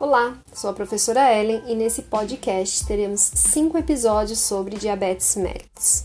Olá, sou a professora Ellen e nesse podcast teremos cinco episódios sobre diabetes mellitus.